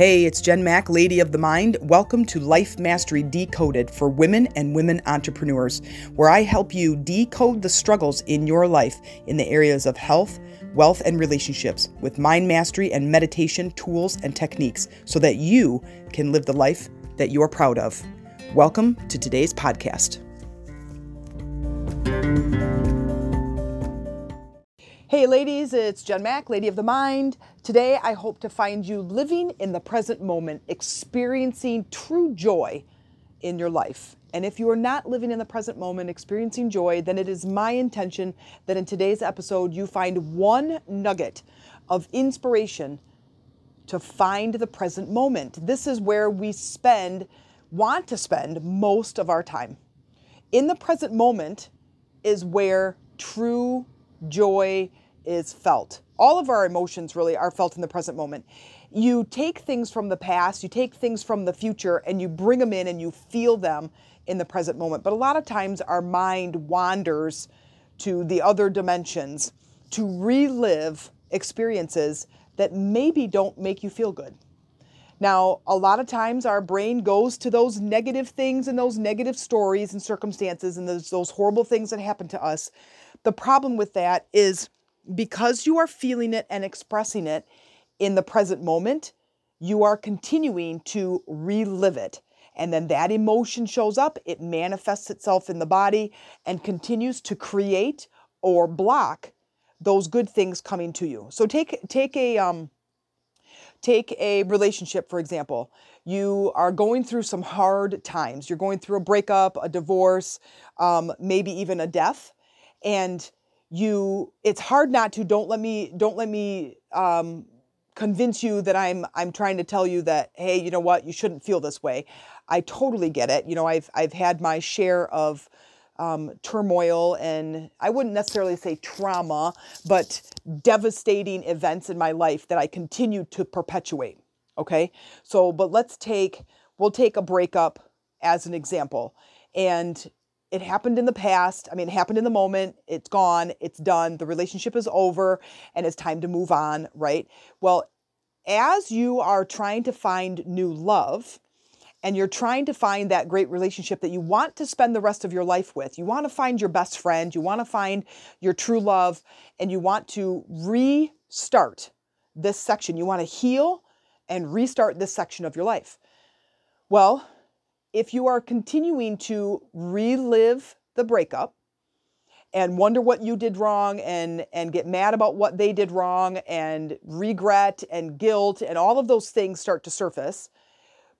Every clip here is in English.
Hey, it's Jen Mack, Lady of the Mind. Welcome to Life Mastery Decoded for women and women entrepreneurs, where I help you decode the struggles in your life in the areas of health, wealth, and relationships with mind mastery and meditation tools and techniques so that you can live the life that you're proud of. Welcome to today's podcast. Hey, ladies, it's Jen Mack, Lady of the Mind. Today, I hope to find you living in the present moment, experiencing true joy in your life. And if you are not living in the present moment, experiencing joy, then it is my intention that in today's episode, you find one nugget of inspiration to find the present moment. This is where we spend, want to spend most of our time. In the present moment is where true joy is felt. All of our emotions really are felt in the present moment. You take things from the past, you take things from the future, and you bring them in and you feel them in the present moment. But a lot of times our mind wanders to the other dimensions to relive experiences that maybe don't make you feel good. Now, a lot of times our brain goes to those negative things and those negative stories and circumstances and those, those horrible things that happen to us. The problem with that is because you are feeling it and expressing it in the present moment, you are continuing to relive it. And then that emotion shows up, it manifests itself in the body and continues to create or block those good things coming to you. So take take a um take a relationship for example. You are going through some hard times. You're going through a breakup, a divorce, um, maybe even a death, and you it's hard not to don't let me don't let me um, convince you that I'm I'm trying to tell you that hey you know what? You shouldn't feel this way. I totally get it. You know I've I've had my share of um, turmoil and I wouldn't necessarily say trauma but devastating events in my life that I continue to perpetuate okay? So but let's take we'll take a breakup as an example. And it happened in the past. I mean, it happened in the moment. It's gone. It's done. The relationship is over and it's time to move on, right? Well, as you are trying to find new love and you're trying to find that great relationship that you want to spend the rest of your life with, you want to find your best friend, you want to find your true love, and you want to restart this section. You want to heal and restart this section of your life. Well, if you are continuing to relive the breakup and wonder what you did wrong and and get mad about what they did wrong and regret and guilt and all of those things start to surface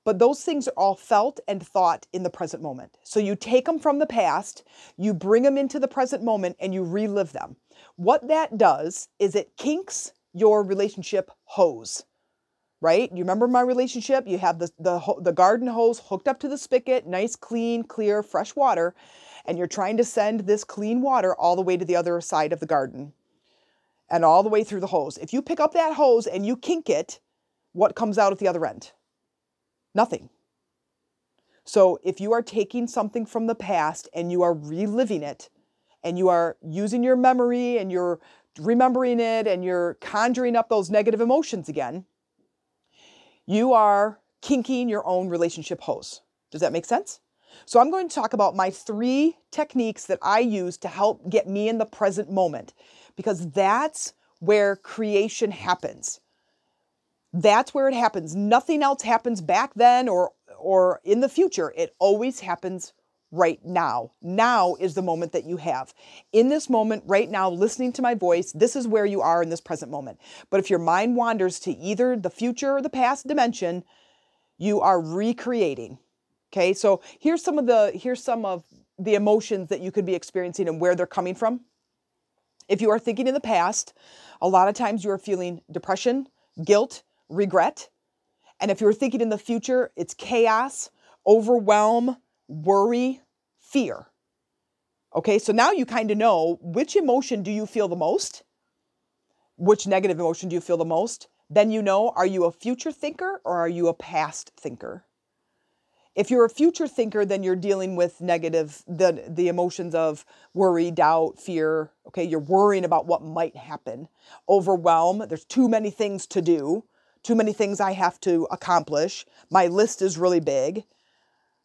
but those things are all felt and thought in the present moment. So you take them from the past you bring them into the present moment and you relive them. What that does is it kinks your relationship hose right? You remember my relationship? You have the, the, the garden hose hooked up to the spigot, nice, clean, clear, fresh water, and you're trying to send this clean water all the way to the other side of the garden and all the way through the hose. If you pick up that hose and you kink it, what comes out at the other end? Nothing. So if you are taking something from the past and you are reliving it, and you are using your memory and you're remembering it and you're conjuring up those negative emotions again, you are kinking your own relationship hose. Does that make sense? So, I'm going to talk about my three techniques that I use to help get me in the present moment because that's where creation happens. That's where it happens. Nothing else happens back then or or in the future. It always happens right now. Now is the moment that you have. In this moment, right now, listening to my voice, this is where you are in this present moment. But if your mind wanders to either the future or the past dimension, you are recreating. Okay, so here's some of the here's some of the emotions that you could be experiencing and where they're coming from. If you are thinking in the past, a lot of times you are feeling depression, guilt, regret. And if you're thinking in the future, it's chaos, overwhelm, worry, fear. Okay, so now you kind of know which emotion do you feel the most? Which negative emotion do you feel the most? Then you know are you a future thinker or are you a past thinker? If you're a future thinker, then you're dealing with negative the the emotions of worry, doubt, fear. Okay, you're worrying about what might happen. Overwhelm, there's too many things to do too many things I have to accomplish, my list is really big,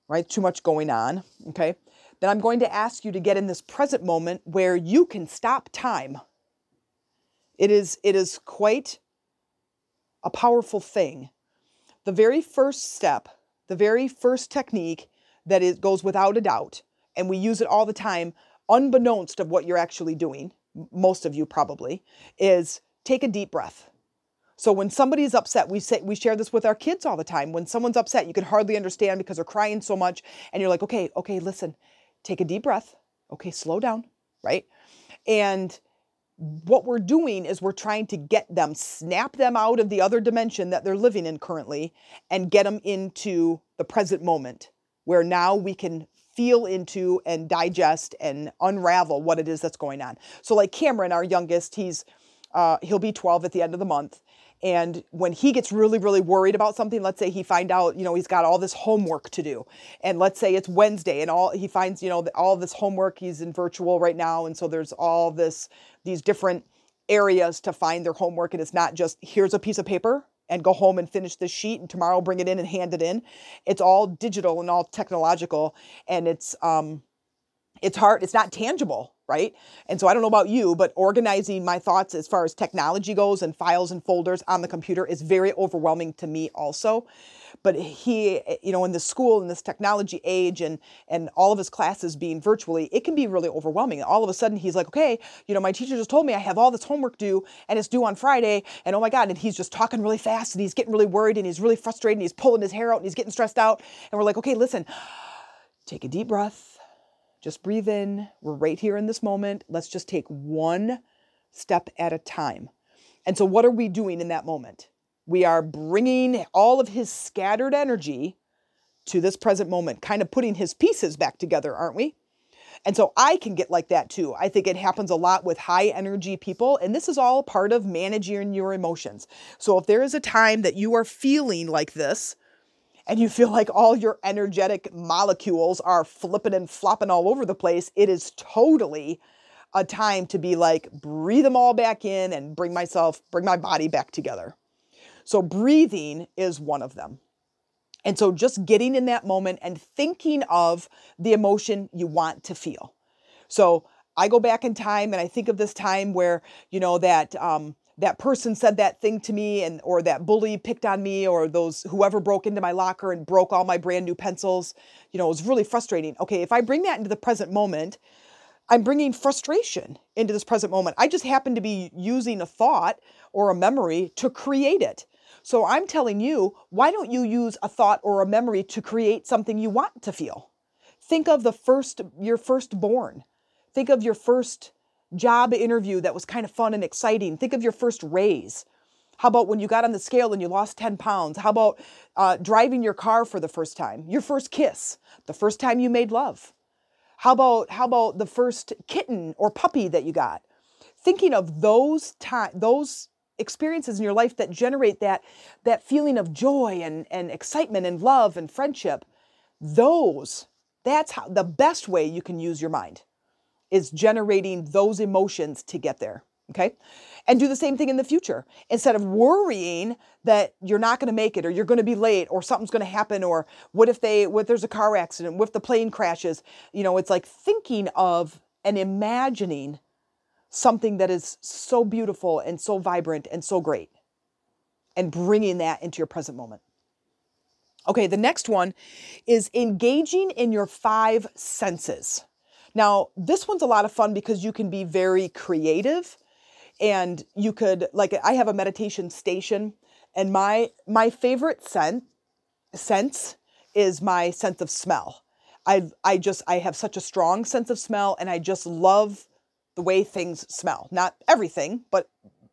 right? Too much going on, okay? Then I'm going to ask you to get in this present moment where you can stop time. It is it is quite a powerful thing. The very first step, the very first technique that it goes without a doubt, and we use it all the time, unbeknownst of what you're actually doing, most of you probably, is take a deep breath. So when somebody's upset, we say we share this with our kids all the time. When someone's upset, you can hardly understand because they're crying so much, and you're like, okay, okay, listen, take a deep breath. Okay, slow down, right? And what we're doing is we're trying to get them, snap them out of the other dimension that they're living in currently, and get them into the present moment where now we can feel into and digest and unravel what it is that's going on. So, like Cameron, our youngest, he's uh, he'll be 12 at the end of the month, and when he gets really, really worried about something, let's say he find out, you know, he's got all this homework to do. And let's say it's Wednesday and all he finds, you know, all this homework, he's in virtual right now. And so there's all this, these different areas to find their homework. And it's not just here's a piece of paper and go home and finish this sheet and tomorrow bring it in and hand it in. It's all digital and all technological. And it's um it's hard, it's not tangible right? And so I don't know about you, but organizing my thoughts as far as technology goes and files and folders on the computer is very overwhelming to me also. But he, you know, in the school in this technology age and and all of his classes being virtually, it can be really overwhelming. All of a sudden he's like, okay, you know, my teacher just told me I have all this homework due and it's due on Friday. And oh my God, and he's just talking really fast and he's getting really worried and he's really frustrated and he's pulling his hair out and he's getting stressed out. And we're like, okay, listen, take a deep breath just breathe in. We're right here in this moment. Let's just take one step at a time. And so, what are we doing in that moment? We are bringing all of his scattered energy to this present moment, kind of putting his pieces back together, aren't we? And so I can get like that too. I think it happens a lot with high energy people. And this is all part of managing your emotions. So if there is a time that you are feeling like this, and you feel like all your energetic molecules are flipping and flopping all over the place, it is totally a time to be like, breathe them all back in and bring myself, bring my body back together. So, breathing is one of them. And so, just getting in that moment and thinking of the emotion you want to feel. So, I go back in time and I think of this time where, you know, that, um, that person said that thing to me and or that bully picked on me or those whoever broke into my locker and broke all my brand new pencils. You know it was really frustrating. Okay if i bring that into the present moment i'm bringing frustration into this present moment. I just happen to be using a thought or a memory to create it. So i'm telling you why don't you use a thought or a memory to create something you want to feel? Think of the first your firstborn. Think of your first job interview that was kind of fun and exciting. Think of your first raise. How about when you got on the scale and you lost 10 pounds? How about uh, driving your car for the first time? Your first kiss, the first time you made love. How about how about the first kitten or puppy that you got? Thinking of those time those experiences in your life that generate that that feeling of joy and, and excitement and love and friendship, those that's how the best way you can use your mind is generating those emotions to get there. Okay. And do the same thing in the future. Instead of worrying that you're not going to make it or you're going to be late or something's going to happen or what if they, what if there's a car accident, what if the plane crashes? You know, it's like thinking of and imagining something that is so beautiful and so vibrant and so great and bringing that into your present moment. Okay, the next one is engaging in your five senses. Now, this one's a lot of fun because you can be very creative and you could like I have a meditation station and my my favorite scent sense is my sense of smell. I I just I have such a strong sense of smell and I just love the way things smell. Not everything, but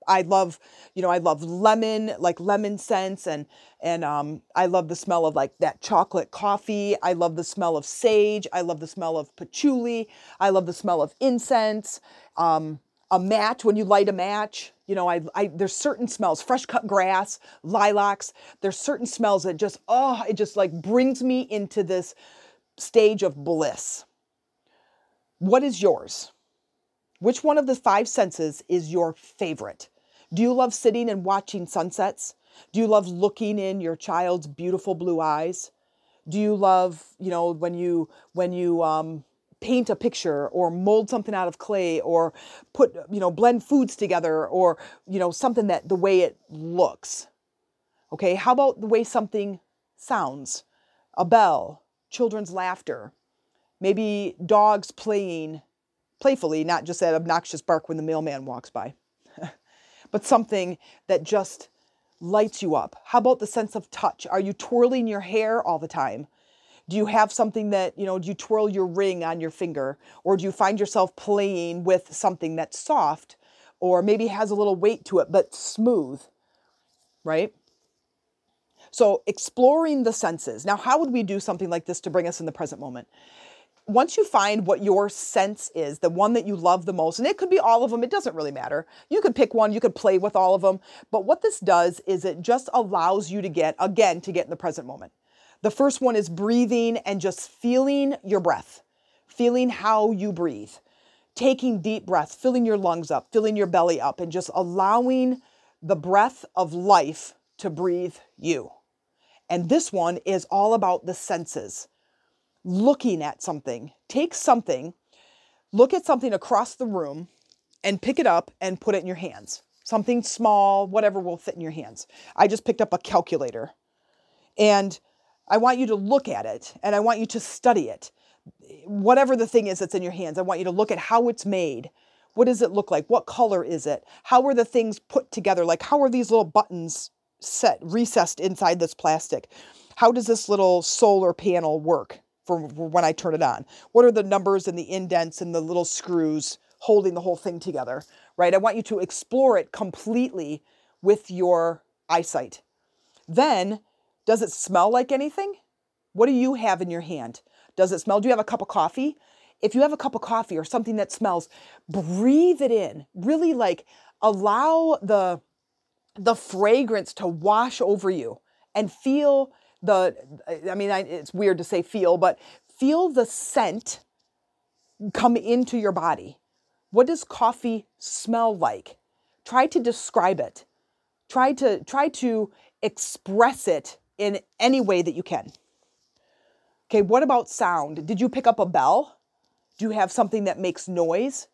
I love, you know, I love lemon, like lemon scents, and and um, I love the smell of like that chocolate coffee. I love the smell of sage. I love the smell of patchouli. I love the smell of incense. Um, a match when you light a match, you know, I, I there's certain smells, fresh cut grass, lilacs. There's certain smells that just oh, it just like brings me into this stage of bliss. What is yours? Which one of the five senses is your favorite? Do you love sitting and watching sunsets? Do you love looking in your child's beautiful blue eyes? Do you love, you know, when you when you um, paint a picture or mold something out of clay or put, you know, blend foods together or, you know, something that the way it looks? Okay, how about the way something sounds? A bell, children's laughter, maybe dogs playing playfully, not just that obnoxious bark when the mailman walks by, but something that just lights you up. How about the sense of touch? Are you twirling your hair all the time? Do you have something that, you know, do you twirl your ring on your finger? Or do you find yourself playing with something that's soft or maybe has a little weight to it but smooth, right? So, exploring the senses. Now, how would we do something like this to bring us in the present moment? Once you find what your sense is, the one that you love the most, and it could be all of them, it doesn't really matter. You could pick one, you could play with all of them. But what this does is it just allows you to get, again, to get in the present moment. The first one is breathing and just feeling your breath, feeling how you breathe, taking deep breaths, filling your lungs up, filling your belly up, and just allowing the breath of life to breathe you. And this one is all about the senses. Looking at something. Take something, look at something across the room, and pick it up and put it in your hands. Something small, whatever will fit in your hands. I just picked up a calculator. And I want you to look at it and I want you to study it. Whatever the thing is that's in your hands, I want you to look at how it's made. What does it look like? What color is it? How are the things put together? Like, how are these little buttons set recessed inside this plastic. How does this little solar panel work for when I turn it on? What are the numbers and the indents and the little screws holding the whole thing together, right? I want you to explore it completely with your eyesight. Then, does it smell like anything? What do you have in your hand? Does it smell? Do you have a cup of coffee? If you have a cup of coffee or something that smells, breathe it in. Really like allow the the fragrance to wash over you and feel the i mean it's weird to say feel but feel the scent come into your body. What does coffee smell like? Try to describe it. Try to try to express it in any way that you can. Okay what about sound? Did you pick up a bell? Do you have something that makes noise?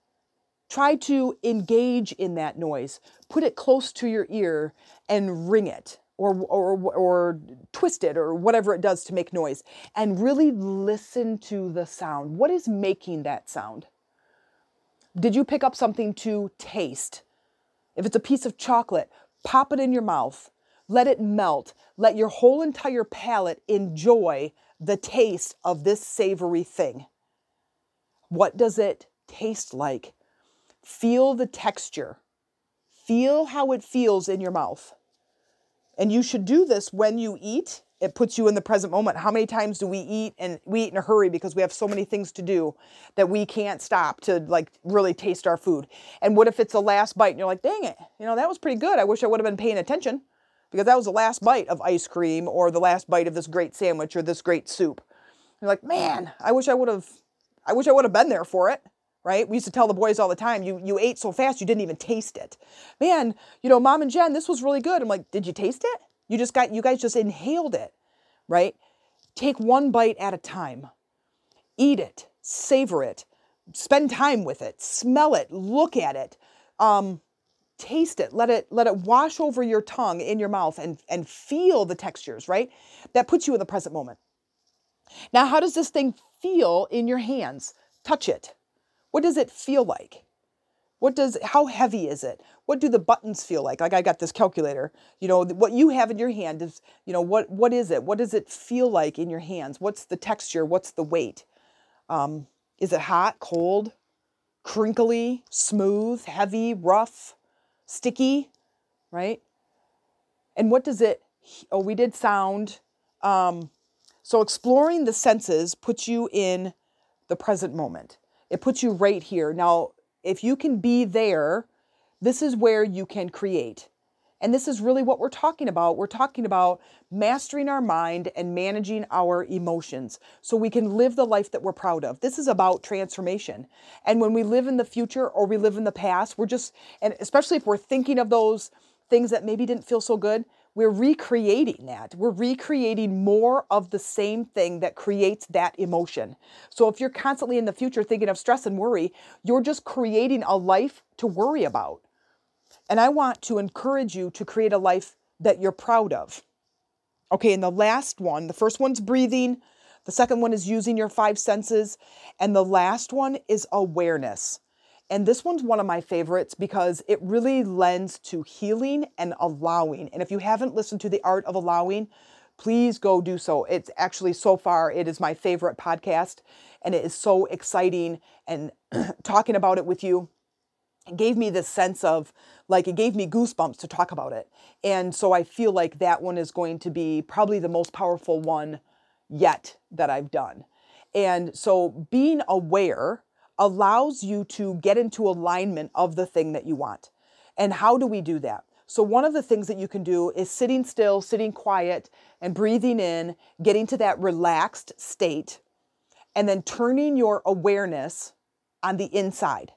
Try to engage in that noise. Put it close to your ear and ring it or, or, or twist it or whatever it does to make noise. And really listen to the sound. What is making that sound? Did you pick up something to taste? If it's a piece of chocolate, pop it in your mouth. Let it melt. Let your whole entire palate enjoy the taste of this savory thing. What does it taste like? Feel the texture. Feel how it feels in your mouth. And you should do this when you eat. It puts you in the present moment. How many times do we eat and we eat in a hurry because we have so many things to do that we can't stop to like really taste our food? And what if it's the last bite and you're like, dang it, you know, that was pretty good. I wish I would have been paying attention because that was the last bite of ice cream or the last bite of this great sandwich or this great soup. You're like, man, I wish I would have, I wish I would have been there for it right? We used to tell the boys all the time, you you ate so fast you didn't even taste it. Man, you know, mom and Jen, this was really good. I'm like, did you taste it? You just got you guys just inhaled it, right? Take one bite at a time. Eat it, savor it, spend time with it, smell it, look at it. Um, taste it let it let it wash over your tongue in your mouth and and feel the textures right that puts you in the present moment now how does this thing feel in your hands touch it what does it feel like? What does how heavy is it? What do the buttons feel like? Like I got this calculator. You know, what you have in your hand is, you know, what what is it? What does it feel like in your hands? What's the texture? What's the weight? Um, is it hot, cold, crinkly, smooth, heavy, rough, sticky, right? And what does it oh, we did sound. Um, so exploring the senses puts you in the present moment. It puts you right here. Now, if you can be there, this is where you can create. And this is really what we're talking about. We're talking about mastering our mind and managing our emotions so we can live the life that we're proud of. This is about transformation. And when we live in the future or we live in the past, we're just, and especially if we're thinking of those things that maybe didn't feel so good, we're recreating that. We're recreating more of the same thing that creates that emotion. So if you're constantly in the future thinking of stress and worry, you're just creating a life to worry about. And I want to encourage you to create a life that you're proud of. Okay, and the last one, the first one's breathing, the second one is using your five senses, and the last one is awareness. And this one's one of my favorites because it really lends to healing and allowing. And if you haven't listened to The Art of Allowing, please go do so. It's actually so far, it is my favorite podcast. And it is so exciting. And talking about it with you gave me this sense of like, it gave me goosebumps to talk about it. And so I feel like that one is going to be probably the most powerful one yet that I've done. And so being aware allows you to get into alignment of the thing that you want. And how do we do that? So, one of the things that you can do is sitting still, sitting quiet, and breathing in, getting to that relaxed state, and then turning your awareness on the inside.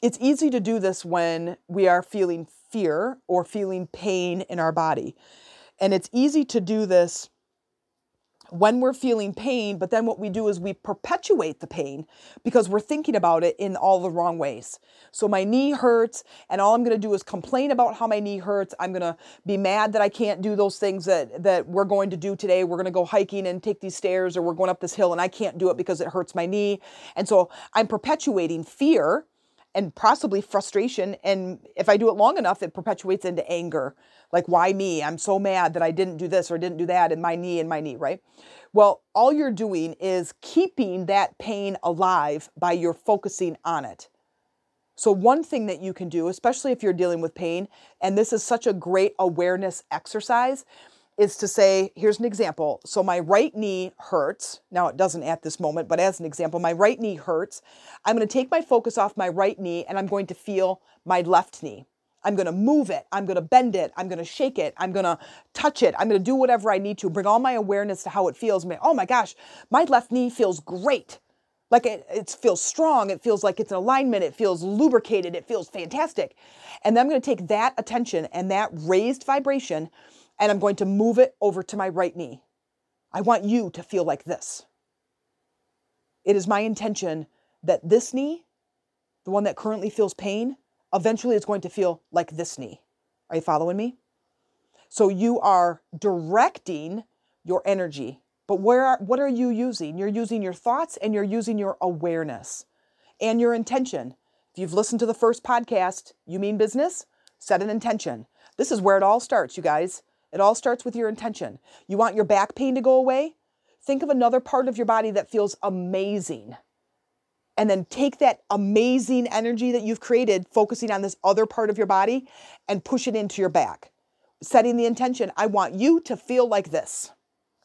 It's easy to do this when we are feeling fear or feeling pain in our body. And it's easy to do this when we're feeling pain, but then what we do is we perpetuate the pain because we're thinking about it in all the wrong ways. So my knee hurts, and all I'm going to do is complain about how my knee hurts. I'm going to be mad that I can't do those things that that we're going to do today. We're going to go hiking and take these stairs, or we're going up this hill, and I can't do it because it hurts my knee. And so I'm perpetuating fear and possibly frustration. And if I do it long enough, it perpetuates into anger. Like, why me? I'm so mad that I didn't do this or didn't do that, and my knee and my knee, right? Well, all you're doing is keeping that pain alive by your focusing on it. So, one thing that you can do, especially if you're dealing with pain, and this is such a great awareness exercise, is to say, here's an example. So, my right knee hurts. Now, it doesn't at this moment, but as an example, my right knee hurts. I'm going to take my focus off my right knee and I'm going to feel my left knee. I'm going to move it. I'm going to bend it. I'm going to shake it. I'm going to touch it. I'm going to do whatever I need to, bring all my awareness to how it feels. Oh my gosh, my left knee feels great. Like it, it feels strong. It feels like it's in alignment. It feels lubricated. It feels fantastic. And then I'm going to take that attention and that raised vibration and I'm going to move it over to my right knee. I want you to feel like this. It is my intention that this knee, the one that currently feels pain, eventually is going to feel like this knee. Are you following me? So you are directing your energy. But where are, what are you using? You're using your thoughts and you're using your awareness and your intention. If you've listened to the first podcast, You Mean Business, set an intention. This is where it all starts, you guys. It all starts with your intention. You want your back pain to go away? Think of another part of your body that feels amazing and then take that amazing energy that you've created, focusing on this other part of your body, and push it into your back. Setting the intention I want you to feel like this.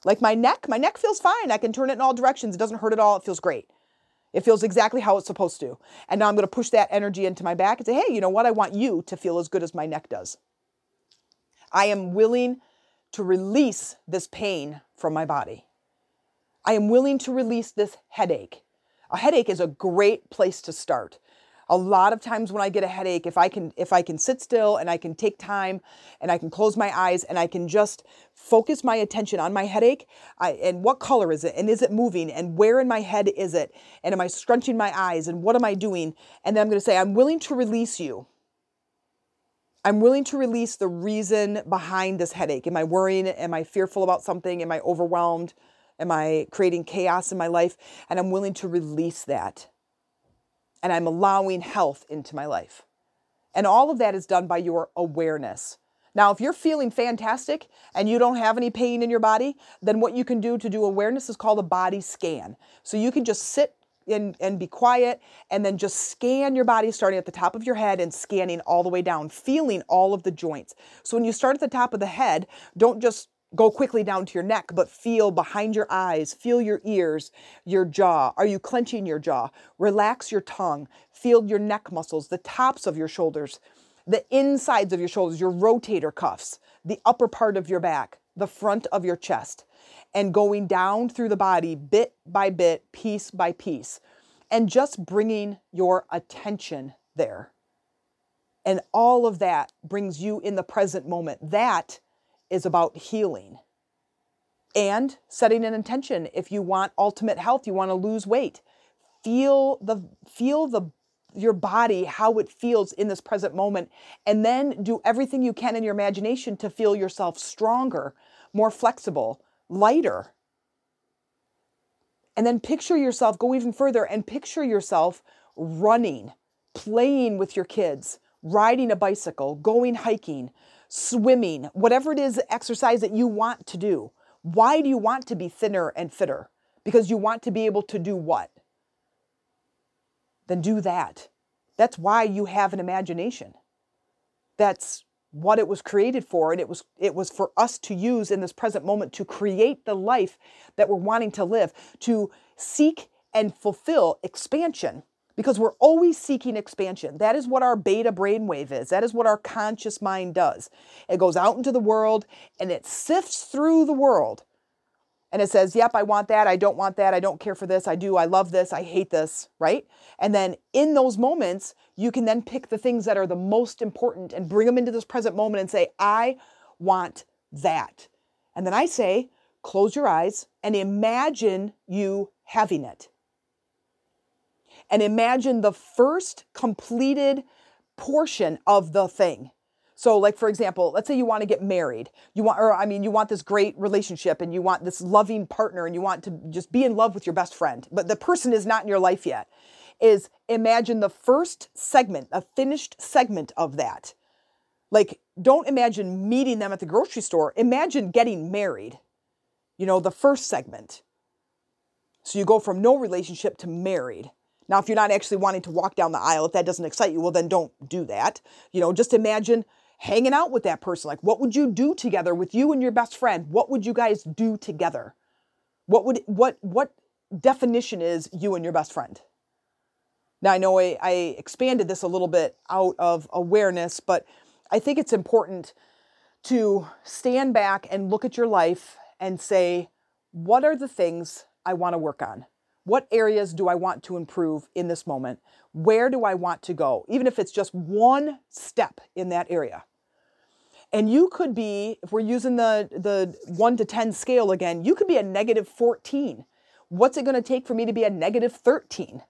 Like my neck, my neck feels fine. I can turn it in all directions. It doesn't hurt at all. It feels great. It feels exactly how it's supposed to. And now I'm going to push that energy into my back and say, hey, you know what? I want you to feel as good as my neck does. I am willing to release this pain from my body. I am willing to release this headache. A headache is a great place to start. A lot of times when i get a headache if i can if i can sit still and i can take time and i can close my eyes and i can just focus my attention on my headache I, and what color is it? And is it moving? And where in my head is it? And am i scrunching my eyes? And what am i doing? And then i'm going to say i'm willing to release you i'm willing to release the reason behind this headache am i worrying am i fearful about something am i overwhelmed Am I creating chaos in my life? And I'm willing to release that. And I'm allowing health into my life. And all of that is done by your awareness. Now, if you're feeling fantastic and you don't have any pain in your body, then what you can do to do awareness is called a body scan. So you can just sit and, and be quiet and then just scan your body starting at the top of your head and scanning all the way down, feeling all of the joints. So when you start at the top of the head, don't just go quickly down to your neck, but feel behind your eyes, feel your ears, your jaw. Are you clenching your jaw? Relax your tongue, feel your neck muscles, the tops of your shoulders, the insides of your shoulders, your rotator cuffs, the upper part of your back, the front of your chest, and going down through the body bit by bit, piece by piece, and just bringing your attention there. And all of that brings you in the present moment. That is about healing and setting an intention. If you want ultimate health, you want to lose weight, feel the feel the your body how it feels in this present moment and then do everything you can in your imagination to feel yourself stronger, more flexible, lighter. And then picture yourself go even further and picture yourself running, playing with your kids, riding a bicycle, going hiking, swimming, whatever it is exercise that you want to do. Why do you want to be thinner and fitter? Because you want to be able to do what? Then do that. That's why you have an imagination. That's what it was created for and it was it was for us to use in this present moment to create the life that we're wanting to live, to seek and fulfill expansion because we're always seeking expansion. That is what our beta brainwave is. That is what our conscious mind does. It goes out into the world and it sifts through the world and it says, Yep, I want that. I don't want that. I don't care for this. I do. I love this. I hate this. Right. And then in those moments, you can then pick the things that are the most important and bring them into this present moment and say, I want that. And then I say, close your eyes and imagine you having it and imagine the first completed portion of the thing. So, like for example, let's say you want to get married. You want, or I mean, you want this great relationship and you want this loving partner and you want to just be in love with your best friend, but the person is not in your life yet. Is imagine the first segment, a finished segment of that. Like, don't imagine meeting them at the grocery store. Imagine getting married. You know, the first segment. So you go from no relationship to married. Now, if you're not actually wanting to walk down the aisle, if that doesn't excite you, well, then don't do that. You know, just imagine hanging out with that person. Like, what would you do together with you and your best friend? What would you guys do together? What would, what, what definition is you and your best friend? Now, I know I, I expanded this a little bit out of awareness, but I think it's important to stand back and look at your life and say, what are the things I want to work on? What areas do I want to improve in this moment? Where do I want to go? Even if it's just one step in that area. And you could be, if we're using the, the 1 to 10 scale again, you could be a negative 14. What's it going to take for me to be a negative 13?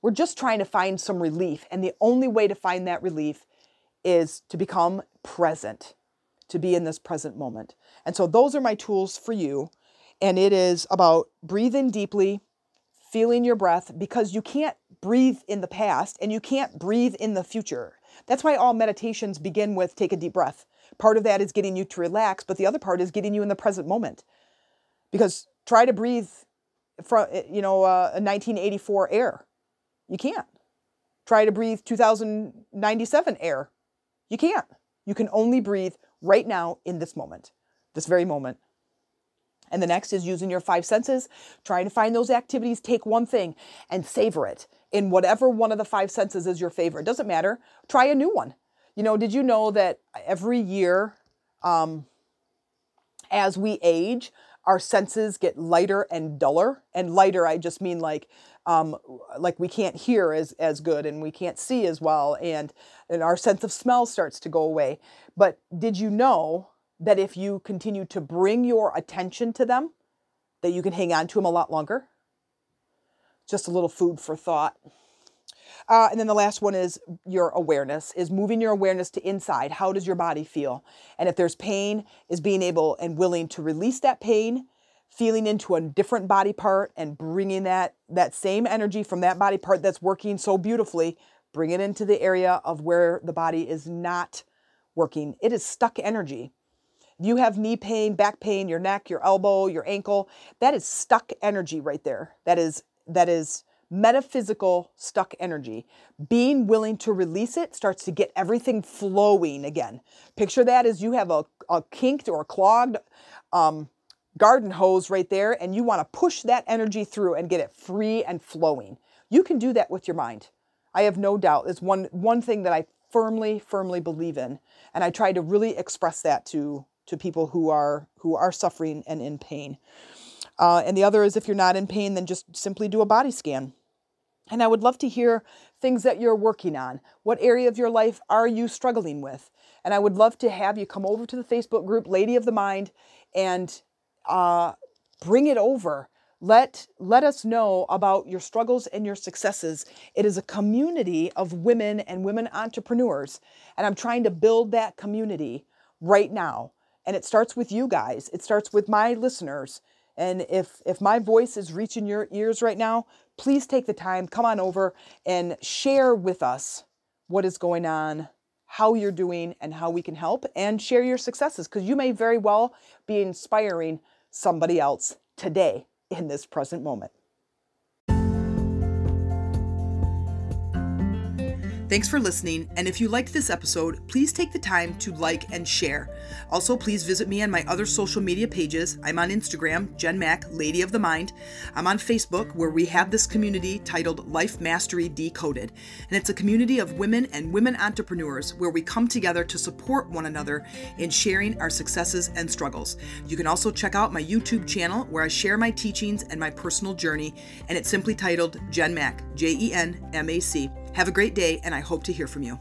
We're just trying to find some relief. And the only way to find that relief is to become present, to be in this present moment. And so those are my tools for you. And it is about breathe in deeply, feeling your breath because you can't breathe in the past and you can't breathe in the future. That's why all meditations begin with take a deep breath. Part of that is getting you to relax, but the other part is getting you in the present moment. Because try to breathe from you know uh, a 1984 air. You can't. Try to breathe 2097 air. You can't. You can only breathe right now in this moment, this very moment. And the next is using your five senses, trying to find those activities, take one thing and savor it in whatever one of the five senses is your favorite. It doesn't matter. Try a new one. You know, did you know that every year, um, as we age, our senses get lighter and duller? And lighter, I just mean like, um, like we can't hear as, as good and we can't see as well, and, and our sense of smell starts to go away. But did you know that if you continue to bring your attention to them, that you can hang on to them a lot longer. Just a little food for thought. Uh, and then the last one is your awareness, is moving your awareness to inside. How does your body feel? And if there's pain, is being able and willing to release that pain, feeling into a different body part and bringing that, that same energy from that body part that's working so beautifully, bring it into the area of where the body is not working. It is stuck energy you have knee pain, back pain, your neck, your elbow, your ankle, that is stuck energy right there. That is that is metaphysical stuck energy. Being willing to release it starts to get everything flowing again. Picture that as you have a, a kinked or clogged um, garden hose right there, and you want to push that energy through and get it free and flowing. You can do that with your mind. I have no doubt. It's one one thing that I firmly, firmly believe in, and I try to really express that to to people who are who are suffering and in pain. Uh, and the other is if you're not in pain, then just simply do a body scan. And I would love to hear things that you're working on. What area of your life are you struggling with? And I would love to have you come over to the Facebook group, Lady of the Mind, and uh, bring it over. Let, let us know about your struggles and your successes. It is a community of women and women entrepreneurs. And I'm trying to build that community right now. And it starts with you guys, it starts with my listeners. And if, if my voice is reaching your ears right now, please take the time, come on over and share with us what is going on, how you're doing, and how we can help, and share your successes because you may very well be inspiring somebody else today in this present moment. Thanks for listening, and if you liked this episode, please take the time to like and share. Also, please visit me on my other social media pages. I'm on Instagram, Jen Mack, Lady of the Mind. I'm on Facebook, where we have this community titled Life Mastery Decoded, and it's a community of women and women entrepreneurs where we come together to support one another in sharing our successes and struggles. You can also check out my YouTube channel where I share my teachings and my personal journey, and it's simply titled Jen Mack, J E N M A C. Have a great day, and I hope to hear from you.